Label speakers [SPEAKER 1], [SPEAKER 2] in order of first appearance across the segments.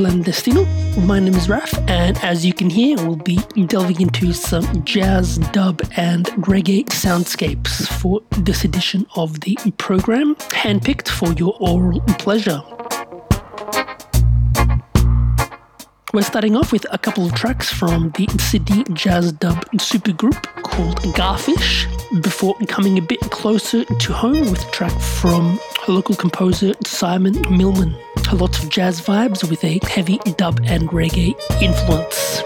[SPEAKER 1] Clandestino. My name is Raf, and as you can hear, we'll be delving into some jazz, dub, and reggae soundscapes for this edition of the program, handpicked for your oral pleasure. We're starting off with a couple of tracks from the Sydney jazz dub supergroup called Garfish, before coming a bit closer to home with a track from local composer Simon Millman. A lot of jazz vibes with a heavy dub and reggae influence.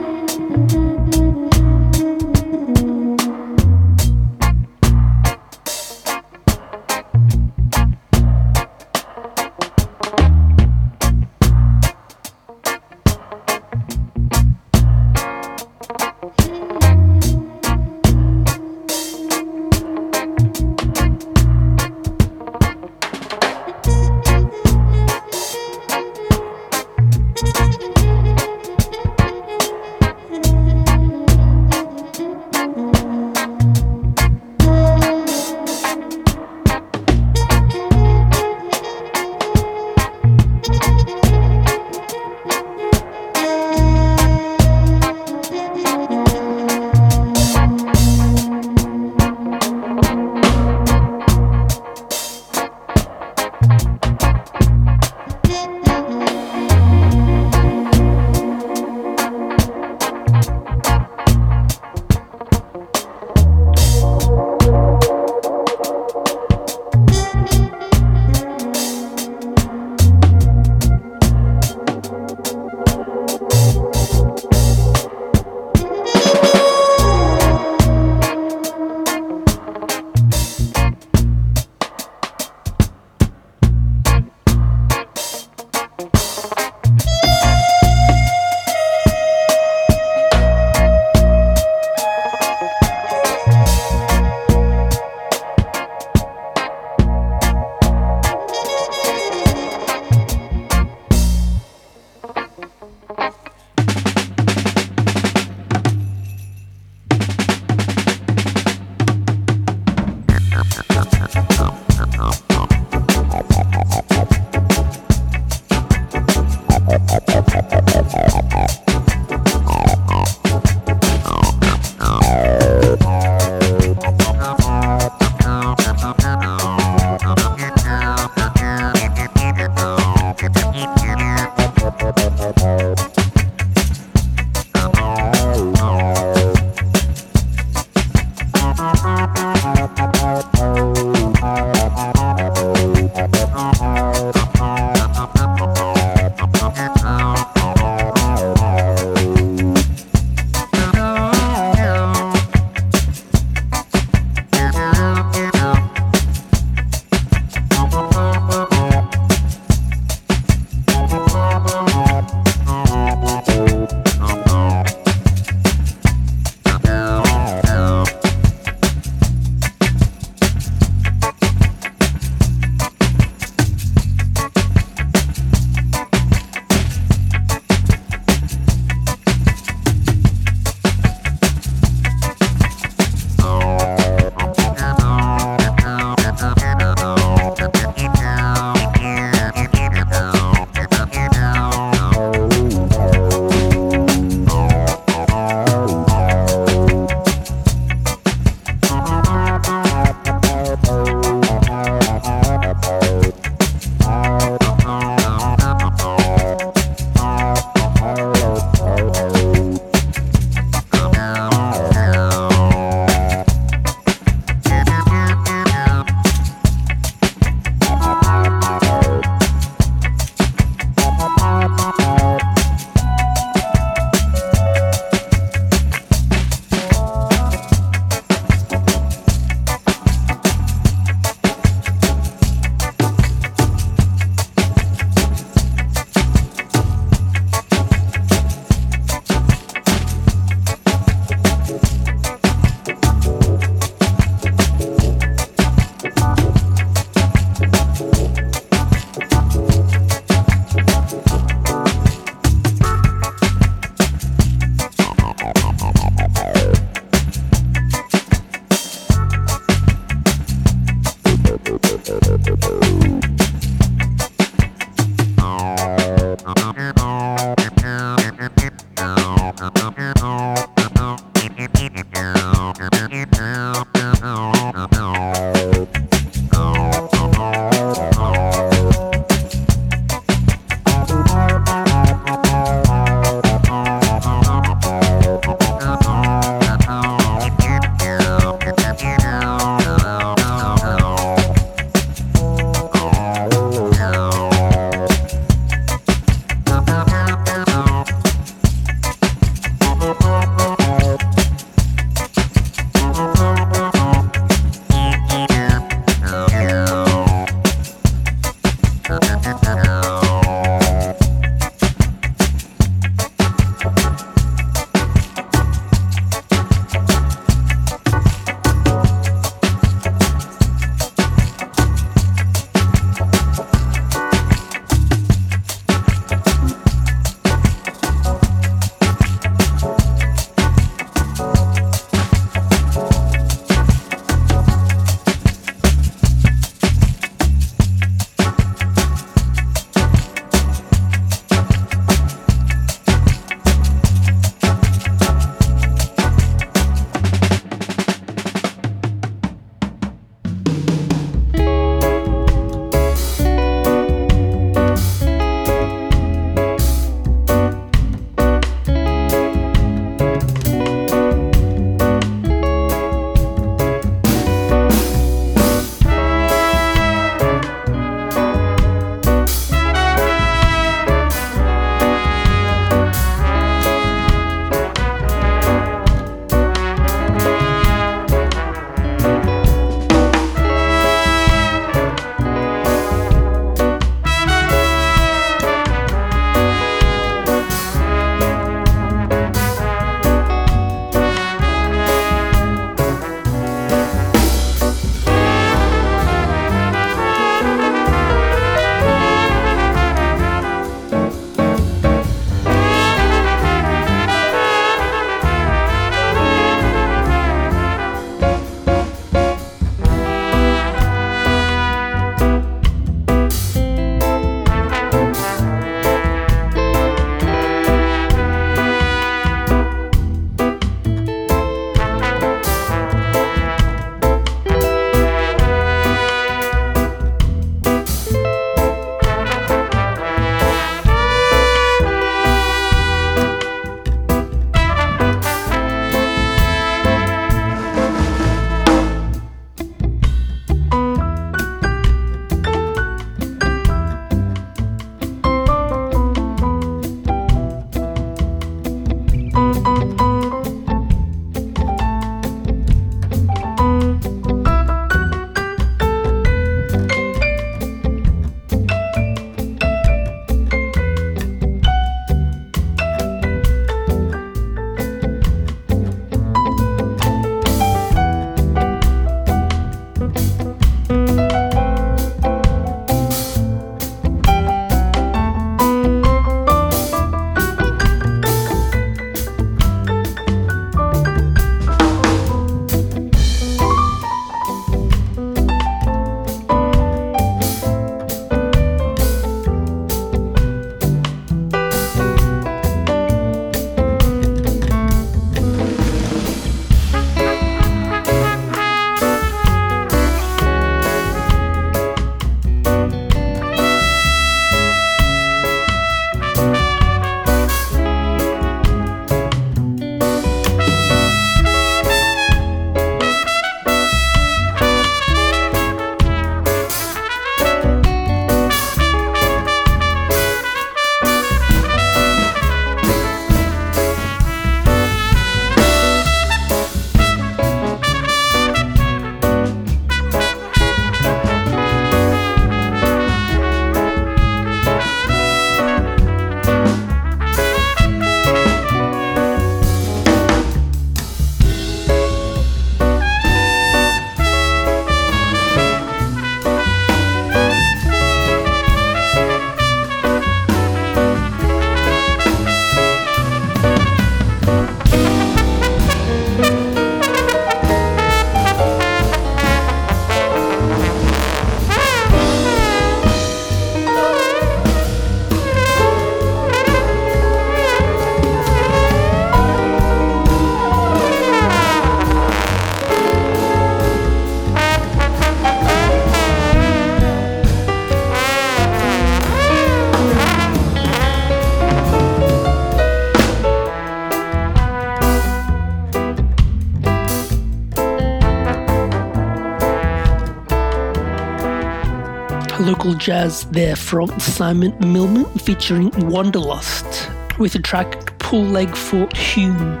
[SPEAKER 1] Jazz there from Simon Millman featuring Wanderlust with the track Pull Leg for Hume.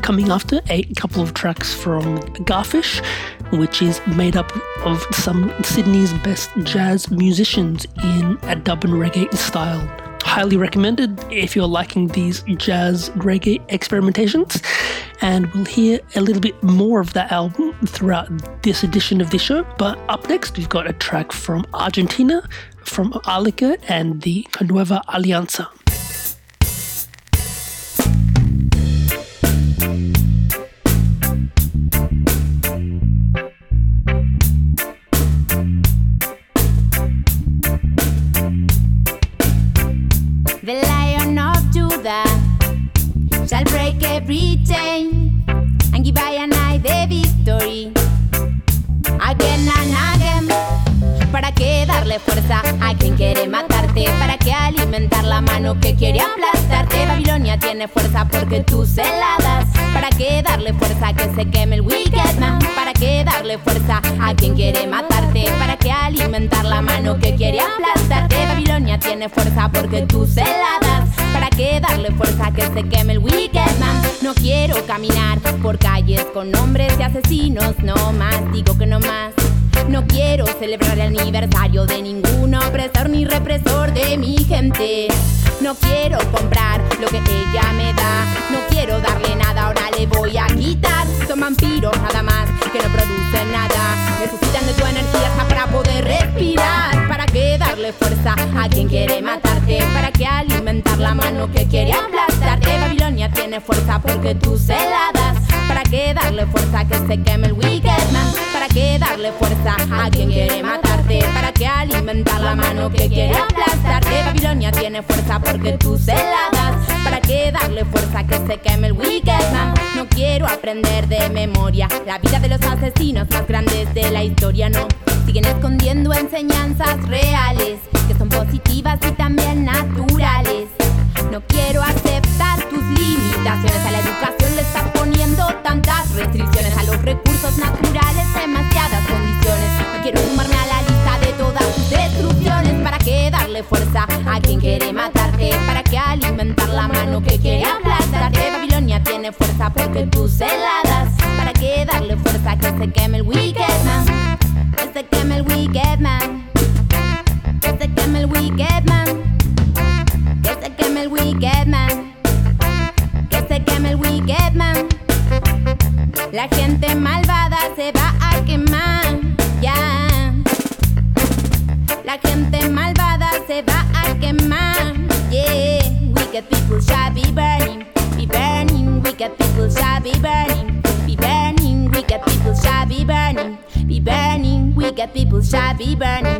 [SPEAKER 1] Coming after a couple of tracks from Garfish which is made up of some Sydney's best jazz musicians in a dub and reggae style. Highly recommended if you're liking these jazz reggae experimentations. And we'll hear a little bit more of that album throughout this edition of the show. But up next, we've got a track from Argentina from Alika and the Nueva Alianza.
[SPEAKER 2] Tiene fuerza porque tú se la das. ¿Para qué darle fuerza a que se queme el wicked man? ¿Para qué darle fuerza a quien quiere matarte? ¿Para qué alimentar la mano que quiere aplastarte? Babilonia tiene fuerza porque tú se la das. ¿Para qué darle fuerza que se queme el wicked man? No quiero caminar por calles con hombres y asesinos, no más, digo que no más. No quiero celebrar el aniversario de ningún opresor ni represor de mi gente. No quiero comprar lo que ella me da. No quiero darle nada, ahora le voy a quitar. Son vampiros nada más que no producen nada. Necesitan de tu energía para poder respirar. ¿Para qué darle fuerza a quien quiere matarte? ¿Para qué alimentar la mano que quiere aplastarte? Babilonia tiene fuerza porque tú se la das. ¿Para qué darle fuerza que se queme el wicked man? ¿Para qué darle fuerza a quien quiere matarte? ¿Para qué alimentar la mano que quiere aplastarte? Babilonia tiene fuerza porque tú se la das. ¿Para qué darle fuerza que se queme el wicked man? No quiero aprender de memoria la vida de los asesinos más grandes de la historia, no. Siguen escondiendo enseñanzas reales que son positivas y también naturales. No quiero aceptar tus limitaciones a la educación, le estás poniendo tantas restricciones a los recursos naturales, demasiadas condiciones. No quiero sumarme a la lista de todas tus destrucciones. ¿Para qué darle fuerza a quien quiere matarte? ¿Para qué alimentar la mano que quiere aplastarte? Babilonia tiene fuerza porque tú se la das. ¿Para qué darle fuerza que se queme el wicked man? Que se queme el wicked man. Que se queme el wicked man. Que se queme el wicked man. Que se queme el wicked man. La gente malvada se va Burning. Be burning.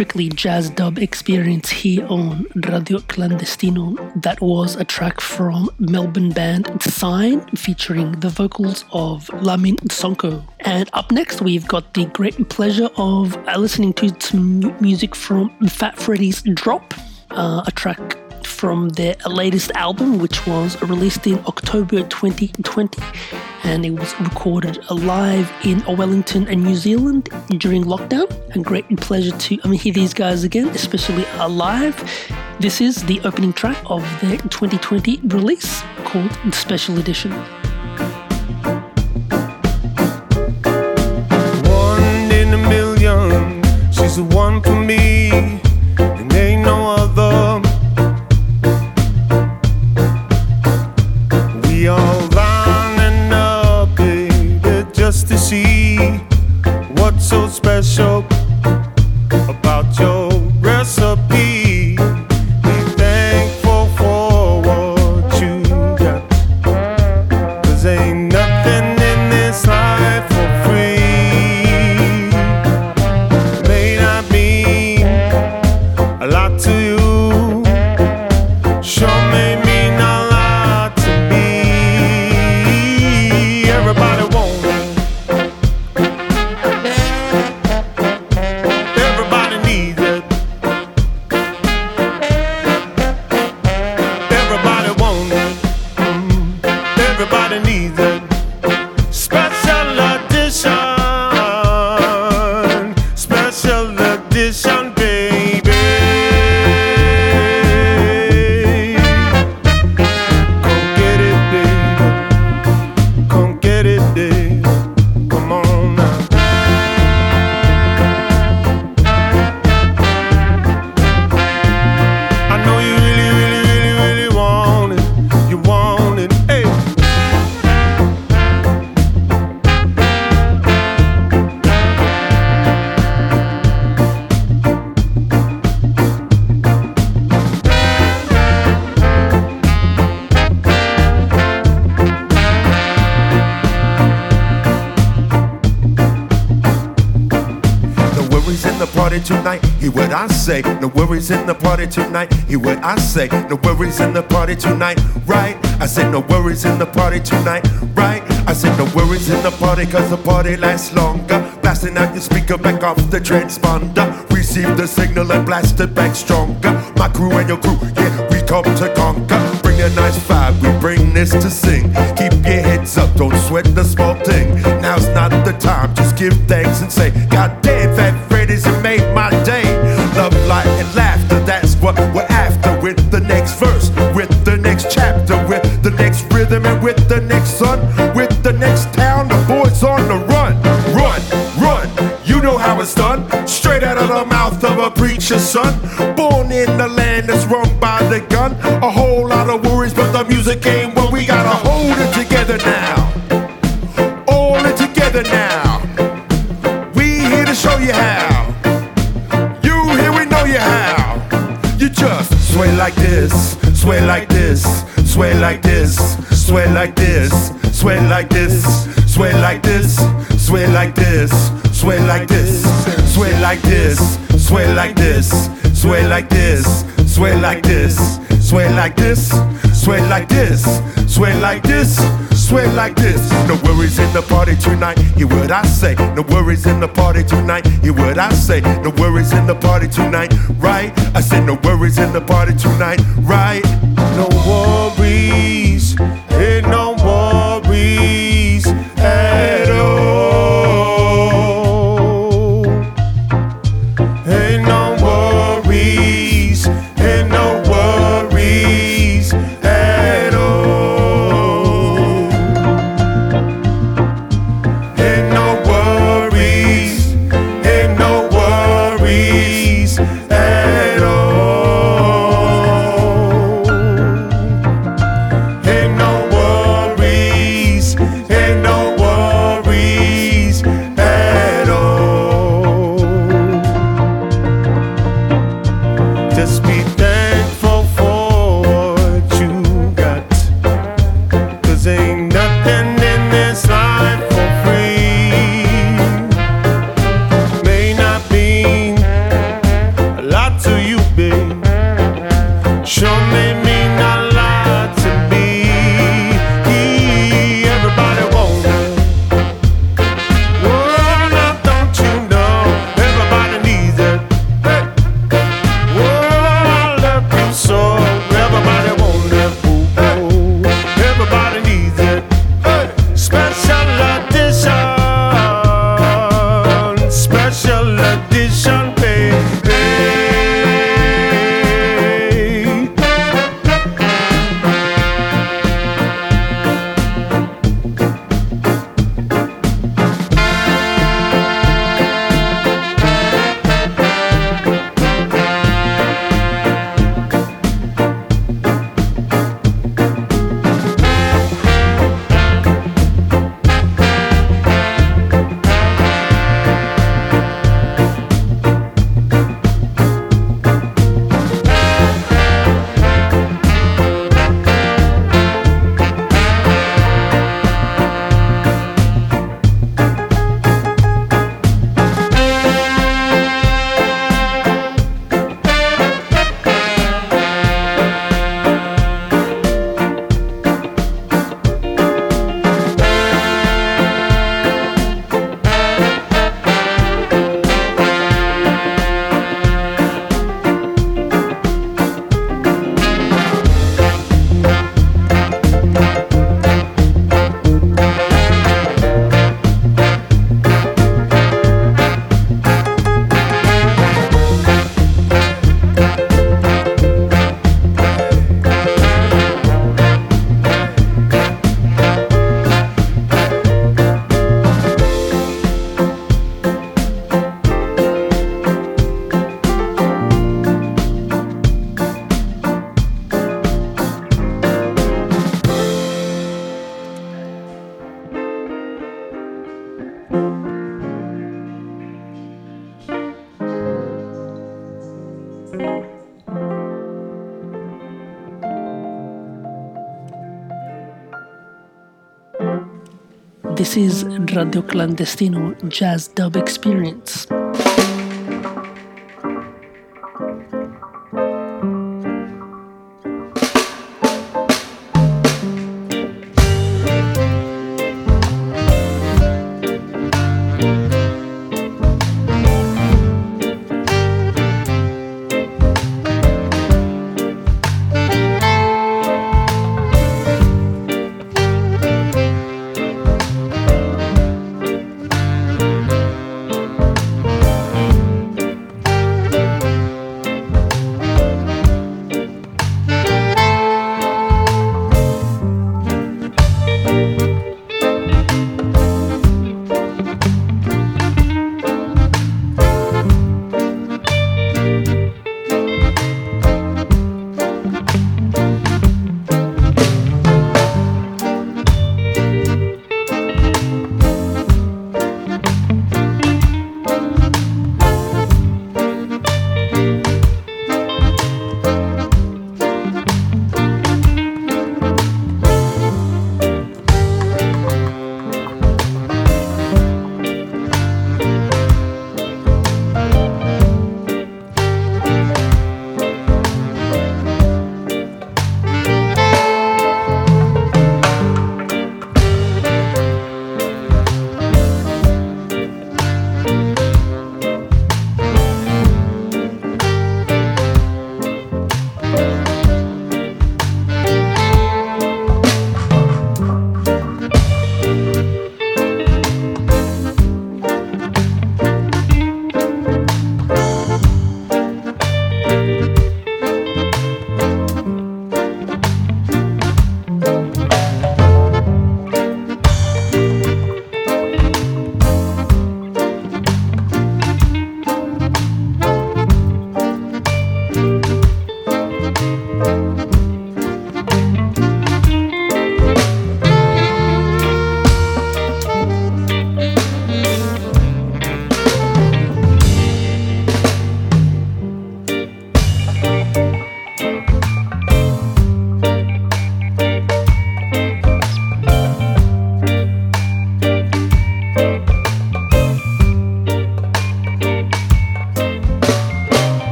[SPEAKER 1] Strictly jazz dub experience here on Radio Clandestino. That was a track from Melbourne band Sign featuring the vocals of Lamine Sonko. And up next, we've got the great pleasure of listening to some music from Fat Freddy's Drop, uh, a track from their latest album, which was released in October 2020 and it was recorded live in Wellington and New Zealand during lockdown. A great pleasure to mean, hear these guys again, especially uh, live. This is the opening track of their 2020 release called Special Edition.
[SPEAKER 3] One in a million, she's the one for me, worries in the party tonight. Hear what I say. No worries in the party tonight. Right? I said no worries in the party tonight. Right? I said no worries in the party cause the party lasts longer. Blasting out your speaker back off the transponder. Receive the signal and blast it back stronger. My crew and your crew, yeah, we come to conquer. Bring a nice vibe, we bring this to sing. Keep your heads up, don't sweat the small thing. Now's not the time, just give thanks and say, God damn, with the next sun, with the next town, the boys on the run. Run, run, you know how it's done. Straight out of the mouth of a preacher's son. Born in the land that's run by the gun. A whole lot of worries, but the music ain't what we gotta hold it together now. All it together now. We here to show you how. You here, we know you how. You just sway like this, sway like this, sway like this, sway like this, sway like this, sway like this, sway like this, sway like this, sway like this, sway like this, sway like this, sway like this, sway like this, sway like this, sway like this, sway like this. No worries in the party tonight. Hear what I say. No worries in the party tonight. Hear what I say. No worries in the party tonight. Right? I said no worries in the party tonight. Right? No worries. Ain't no This
[SPEAKER 1] is Radio Clandestino Jazz Dub Experience.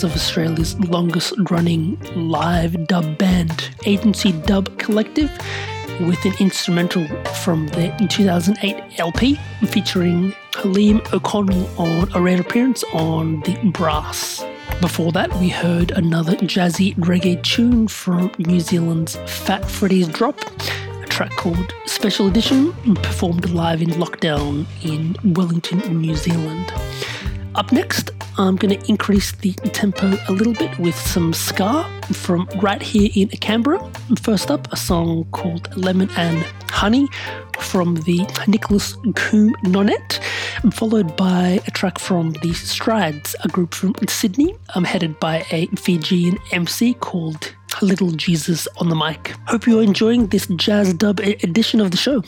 [SPEAKER 1] Sounds of Australia's longest running live dub band, Agency Dub Collective, with an instrumental from their 2008 LP featuring Liam O'Connell on a rare appearance on the brass. Before that, we heard another jazzy reggae tune from New Zealand's Fat Freddy's Drop, a track called Special Edition, performed live in lockdown in Wellington, New Zealand. Up next, I'm going to increase the tempo a little bit with some ska from right here in Canberra. First up, a song called Lemon and Honey from the Nicholas Coombe Nonet, followed by a track from the Strides, a group from Sydney, um, headed by a Fijian MC called Little Jesus on the mic. Hope you're enjoying this jazz dub edition of the show.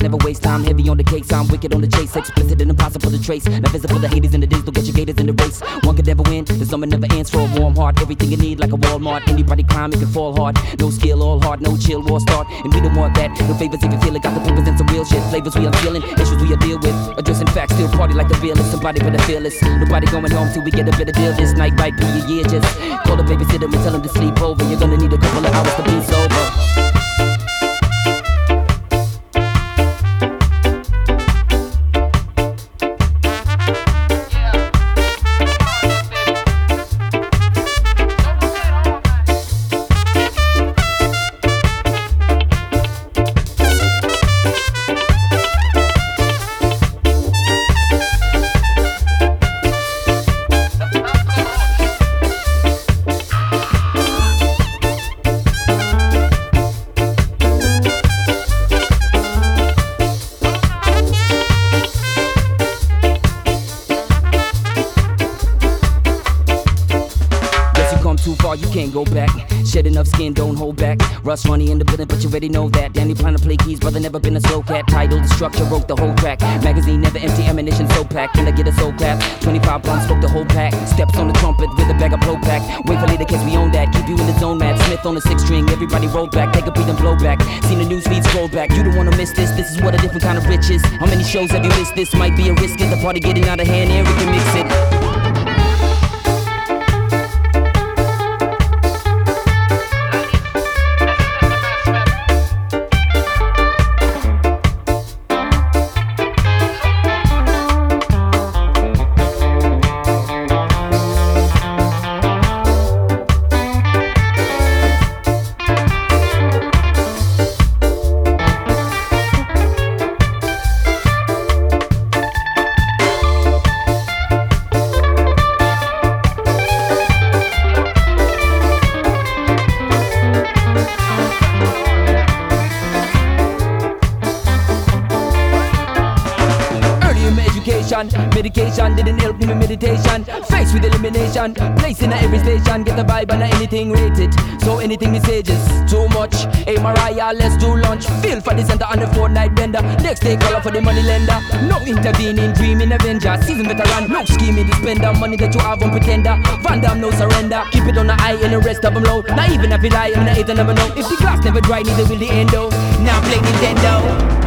[SPEAKER 4] Never waste time. Heavy on the case, I'm wicked on the chase. Explicit and impossible to trace. Not visible the haters in the digital, get your gators in the race. One could never win, the summer never ends for a warm heart. Everything you need like a Walmart. Anybody climb, it can fall hard. No skill, all hard, no chill, war start. And we don't want that. No favors if you feel it. Got the papers and some real shit. Flavors we unfeeling, issues we are deal with. Addressing facts, still party like the realest. Somebody better fearless. Nobody going home till we get a better deal. This night might be a year. Just call the babysitter and tell him to sleep over. You're gonna need a couple of hours to be sober. Russ money in the building, but you already know that. Danny plan to play keys, brother never been a slow cat. Title, the structure, wrote the whole track. Magazine never empty, ammunition so packed. Can I get a soul clap? 25 blunts, spoke the whole pack. Steps on the trumpet with a bag of blow pack. Wait for later, cause we own that. Keep you in the zone, Matt Smith on the six string. Everybody roll back, take a beat and blow back. Seen the news feed scroll back. You don't wanna miss this. This is what a different kind of riches. How many shows have you missed? This might be a risk. Get the party getting out of hand, and we can mix it. Didn't help me with meditation. Faced with elimination, place in every station, get the vibe and anything rated. So anything messages, too much. Hey Mariah, let's do lunch. Feel for the center on the fortnight bender. Next day call up for the money lender. No intervening, dreaming avenger. Season veteran, no scheming to spend the money that you have on pretender. Van Damme, no surrender. Keep it on the eye and the rest of them low. Not even if you lie, I'm the eighth never know. If the glass never dry, neither will the end endo. Now play Nintendo.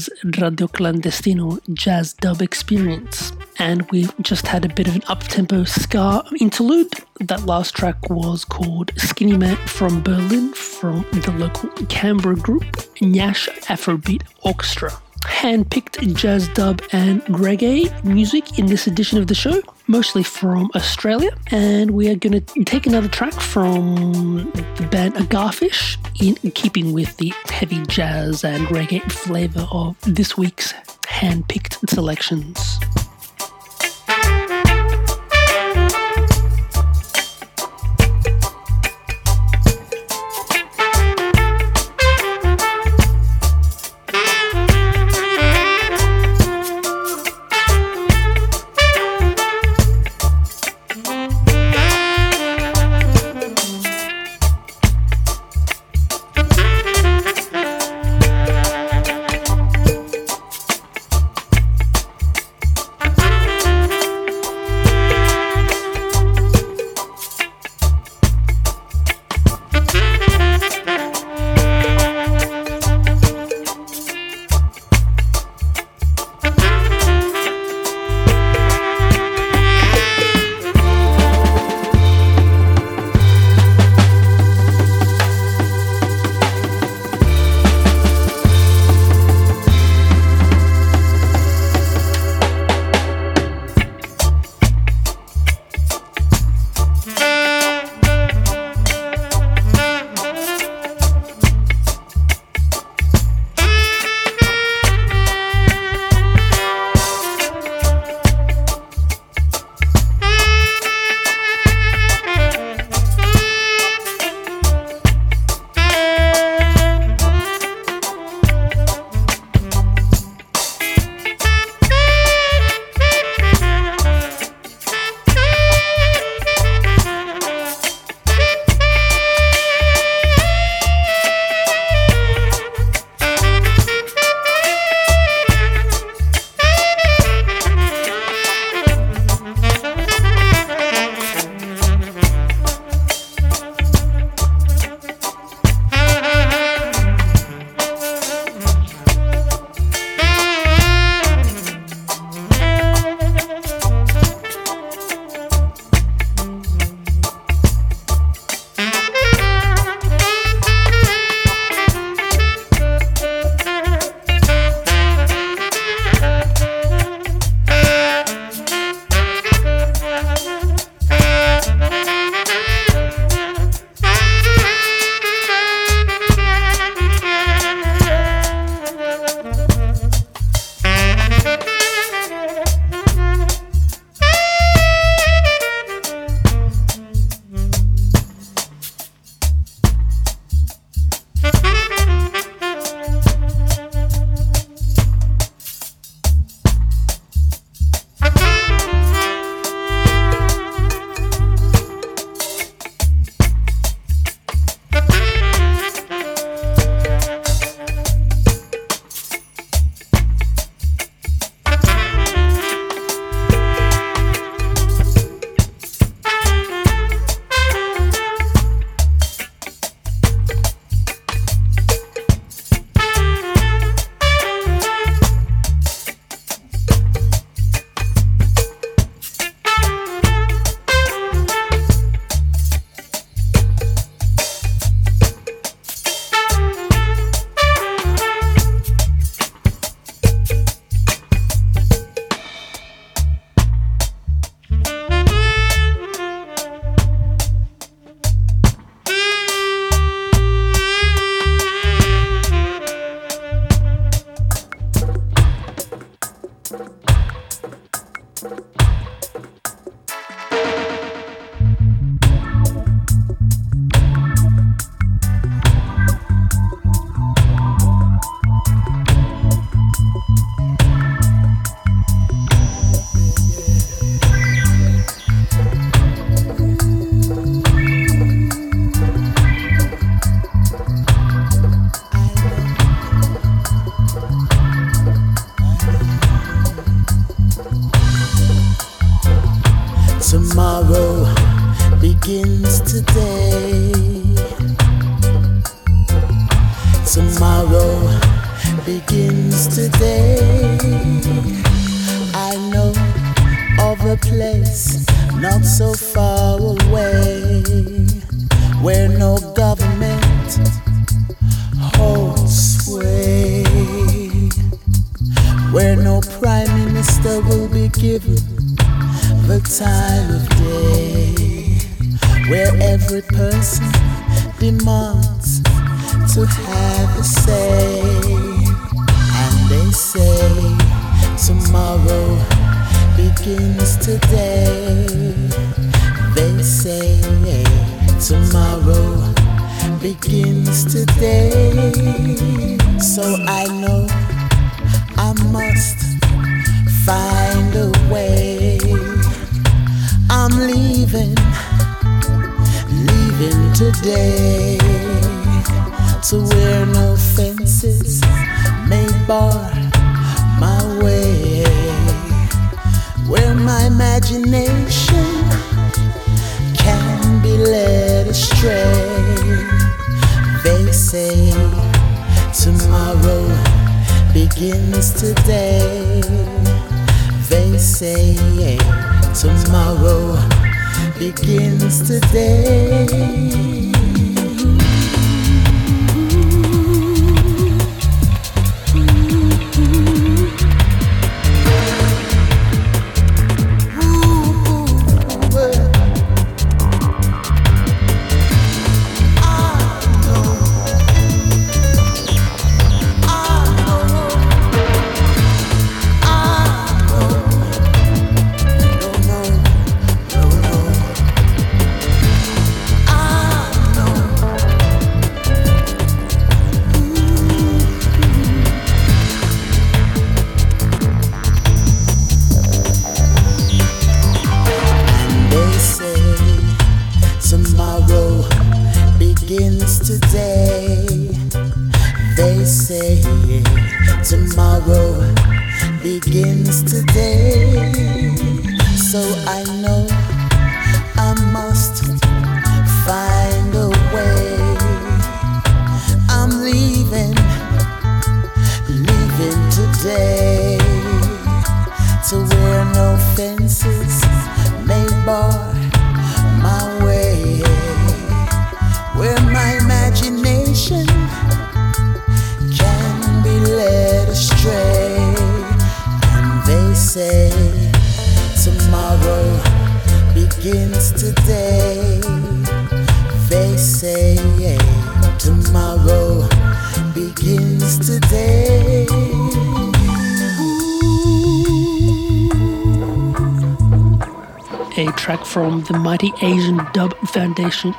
[SPEAKER 1] Is Radio Clandestino Jazz Dub Experience, and we just had a bit of an up-tempo ska interlude. That last track was called Skinny Man from Berlin from the local Canberra group Nyash Afrobeat Orchestra hand-picked jazz dub and reggae music in this edition of the show, mostly from Australia. And we are going to take another track from the band Garfish in keeping with the heavy jazz and reggae flavour of this week's hand-picked selections.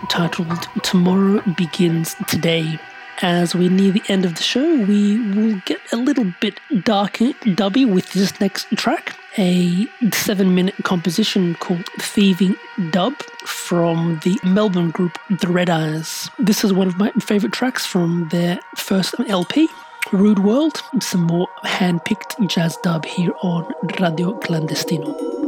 [SPEAKER 5] Titled Tomorrow Begins Today. As we near the end of the show, we will get a little bit darker dubby with this next track, a seven minute composition called Thieving Dub from the Melbourne group The Red Eyes. This is one of my favorite tracks from their first LP. Rude World, some more hand picked jazz dub here on Radio Clandestino.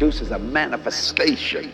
[SPEAKER 6] produces a manifestation.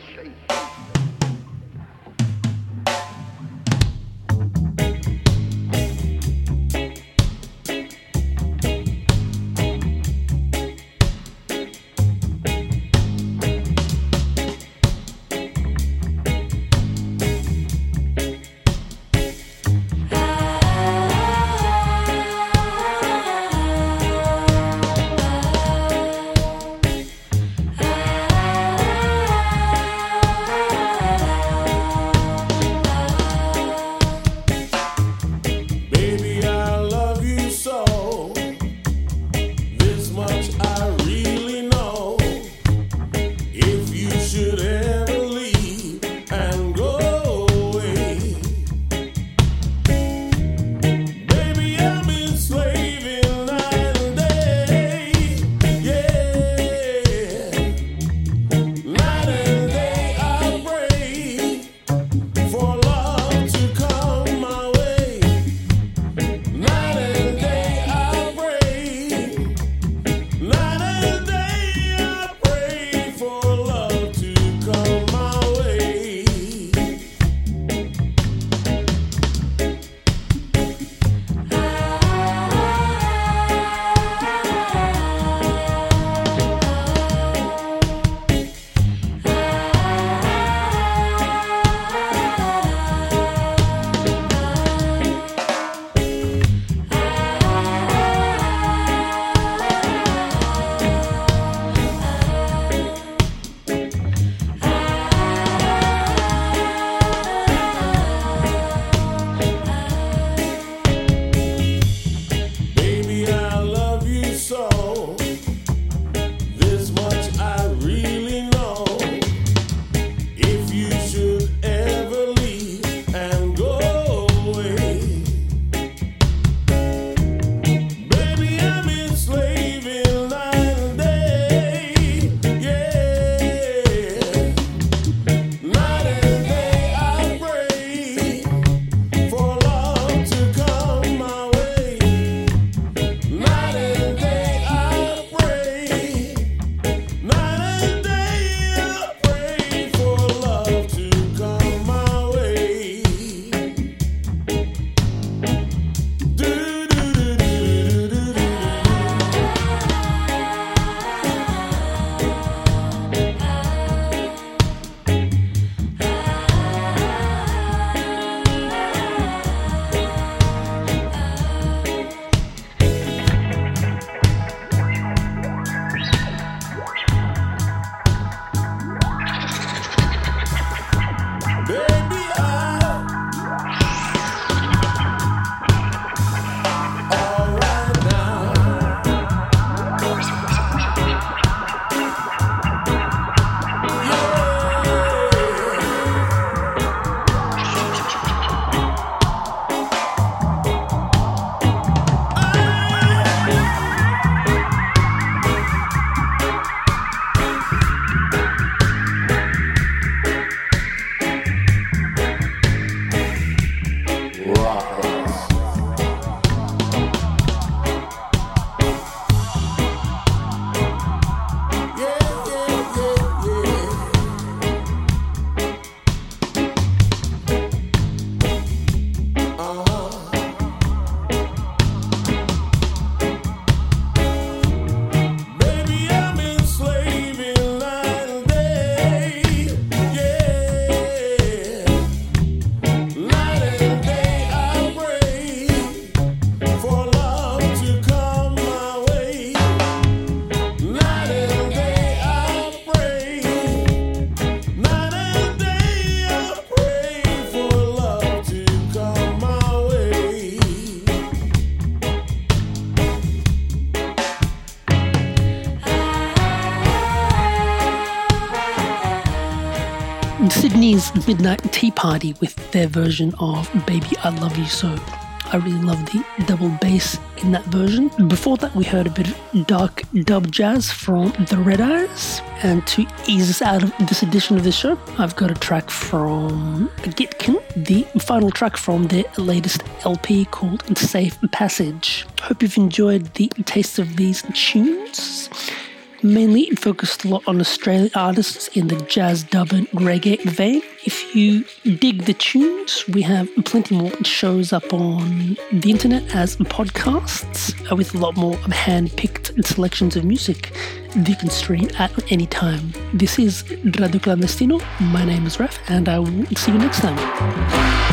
[SPEAKER 1] Midnight Tea Party with their version of Baby I Love You So. I really love the double bass in that version. Before that, we heard a bit of dark dub jazz from The Red Eyes. And to ease us out of this edition of the show, I've got a track from Gitkin, the final track from their latest LP called Safe Passage. Hope you've enjoyed the taste of these tunes mainly focused a lot on Australian artists in the jazz, dub, and reggae vein. If you dig the tunes, we have plenty more shows up on the internet as podcasts uh, with a lot more hand picked selections of music that you can stream at any time. This is Radio Clandestino. My name is Ref, and I will see you next time.